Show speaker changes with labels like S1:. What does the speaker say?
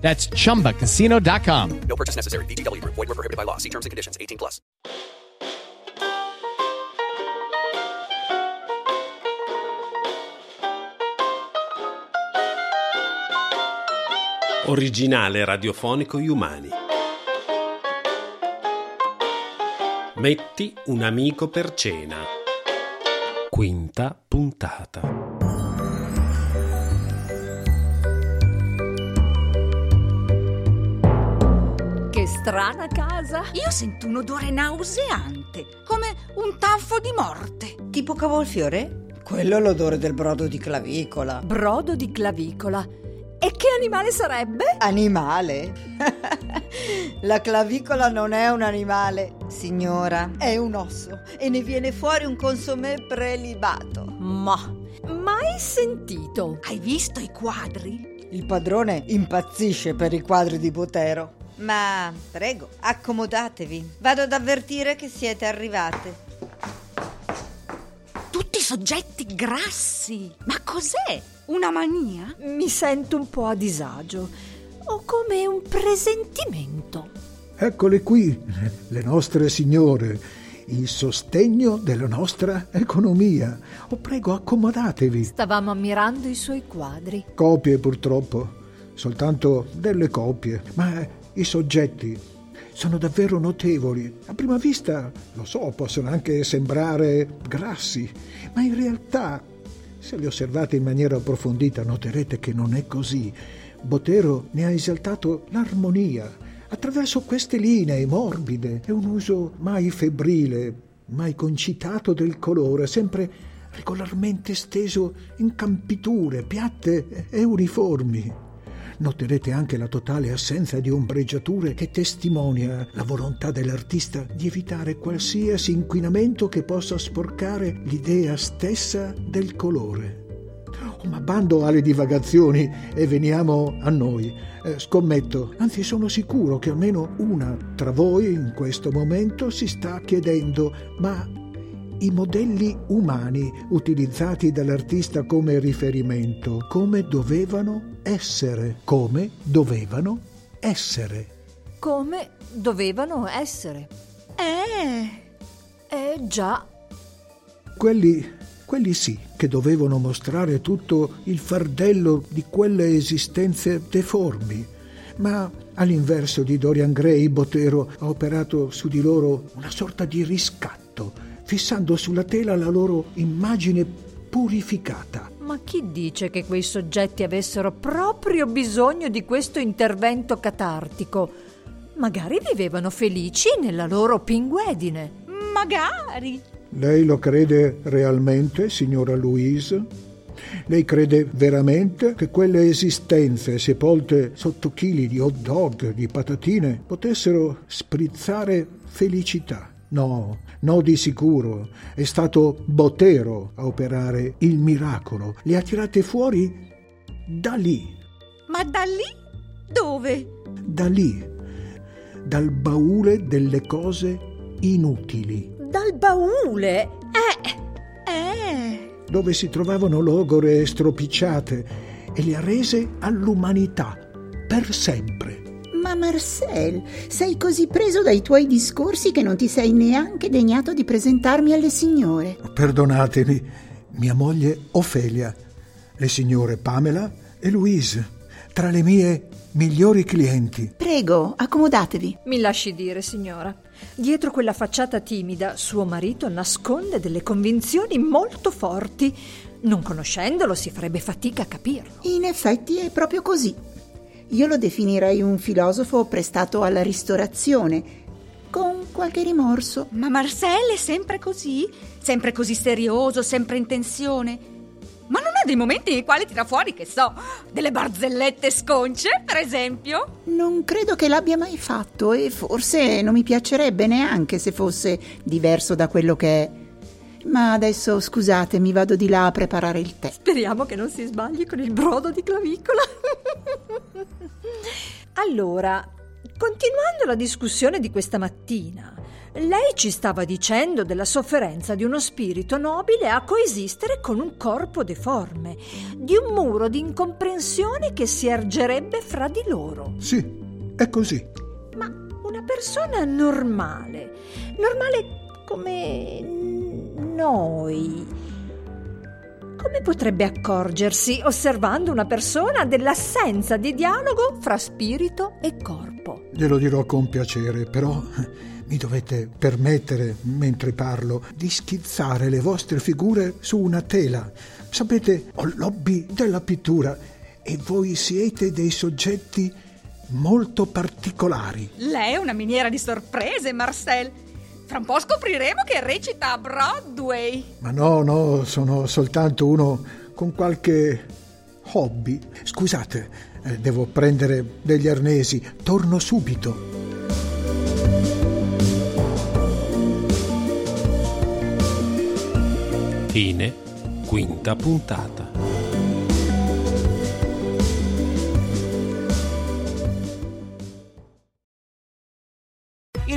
S1: That's chumbacasino.com.
S2: No purchase necessary. VGW Group. Void were prohibited by law. See terms and conditions. 18 plus.
S3: Originale radiofonico Iumani. Metti un amico per cena. Quinta puntata.
S4: Strana casa.
S5: Io sento un odore nauseante, come un tanfo di morte.
S6: Tipo cavolfiore? Quello è l'odore del brodo di clavicola.
S4: Brodo di clavicola. E che animale sarebbe?
S6: Animale? La clavicola non è un animale, signora, è un osso e ne viene fuori un consomè prelibato.
S4: Ma mai sentito.
S5: Hai visto i quadri?
S6: Il padrone impazzisce per i quadri di Botero. Ma prego, accomodatevi. Vado ad avvertire che siete arrivate.
S5: Tutti soggetti grassi. Ma cos'è? Una mania?
S4: Mi sento un po' a disagio. Ho come un presentimento.
S7: Eccole qui, le nostre signore, il sostegno della nostra economia. O prego, accomodatevi.
S4: Stavamo ammirando i suoi quadri.
S7: Copie purtroppo, soltanto delle copie, ma i soggetti sono davvero notevoli. A prima vista, lo so, possono anche sembrare grassi, ma in realtà, se li osservate in maniera approfondita, noterete che non è così. Botero ne ha esaltato l'armonia attraverso queste linee morbide e un uso mai febbrile, mai concitato del colore, sempre regolarmente steso in campiture piatte e uniformi. Noterete anche la totale assenza di ombreggiature che testimonia la volontà dell'artista di evitare qualsiasi inquinamento che possa sporcare l'idea stessa del colore. Oh, ma bando alle divagazioni e veniamo a noi. Eh, scommetto, anzi sono sicuro che almeno una tra voi in questo momento si sta chiedendo, ma i modelli umani utilizzati dall'artista come riferimento, come dovevano essere, come dovevano essere.
S4: Come dovevano essere.
S5: Eh.
S4: Eh già.
S7: Quelli, quelli sì, che dovevano mostrare tutto il fardello di quelle esistenze deformi. Ma all'inverso di Dorian Gray, Botero ha operato su di loro una sorta di riscatto, fissando sulla tela la loro immagine purificata.
S4: Ma chi dice che quei soggetti avessero proprio bisogno di questo intervento catartico? Magari vivevano felici nella loro pinguedine.
S5: Magari.
S7: Lei lo crede realmente, signora Louise? Lei crede veramente che quelle esistenze sepolte sotto chili di hot dog, di patatine, potessero sprizzare felicità? No, no di sicuro. È stato Botero a operare il miracolo. Le ha tirate fuori da lì.
S5: Ma da lì? Dove?
S7: Da lì. Dal baule delle cose inutili.
S4: Dal baule?
S5: Eh. Eh.
S7: Dove si trovavano logore stropicciate e le ha rese all'umanità per sempre.
S8: Ma Marcel, sei così preso dai tuoi discorsi che non ti sei neanche degnato di presentarmi alle signore.
S7: Perdonatemi, mia moglie Ofelia, le signore Pamela e Louise, tra le mie migliori clienti.
S8: Prego, accomodatevi.
S4: Mi lasci dire, signora. Dietro quella facciata timida, suo marito nasconde delle convinzioni molto forti. Non conoscendolo si farebbe fatica a capirlo.
S8: In effetti è proprio così. Io lo definirei un filosofo prestato alla ristorazione, con qualche rimorso.
S5: Ma Marcel è sempre così? Sempre così serioso, sempre in tensione? Ma non ha dei momenti nei quali tira fuori, che so, delle barzellette sconce, per esempio?
S8: Non credo che l'abbia mai fatto e forse non mi piacerebbe neanche se fosse diverso da quello che è. Ma adesso scusate, mi vado di là a preparare il tè.
S4: Speriamo che non si sbagli con il brodo di clavicola. allora, continuando la discussione di questa mattina, lei ci stava dicendo della sofferenza di uno spirito nobile a coesistere con un corpo deforme, di un muro di incomprensione che si ergerebbe fra di loro.
S7: Sì, è così.
S4: Ma una persona normale, normale come noi, come potrebbe accorgersi, osservando una persona, dell'assenza di dialogo fra spirito e corpo?
S7: Glielo dirò con piacere, però mi dovete permettere, mentre parlo, di schizzare le vostre figure su una tela. Sapete, ho l'hobby della pittura e voi siete dei soggetti molto particolari.
S5: Lei è una miniera di sorprese, Marcel. Fra un po' scopriremo che recita a Broadway.
S7: Ma no, no, sono soltanto uno con qualche hobby. Scusate, eh, devo prendere degli arnesi. Torno subito.
S3: Fine quinta puntata.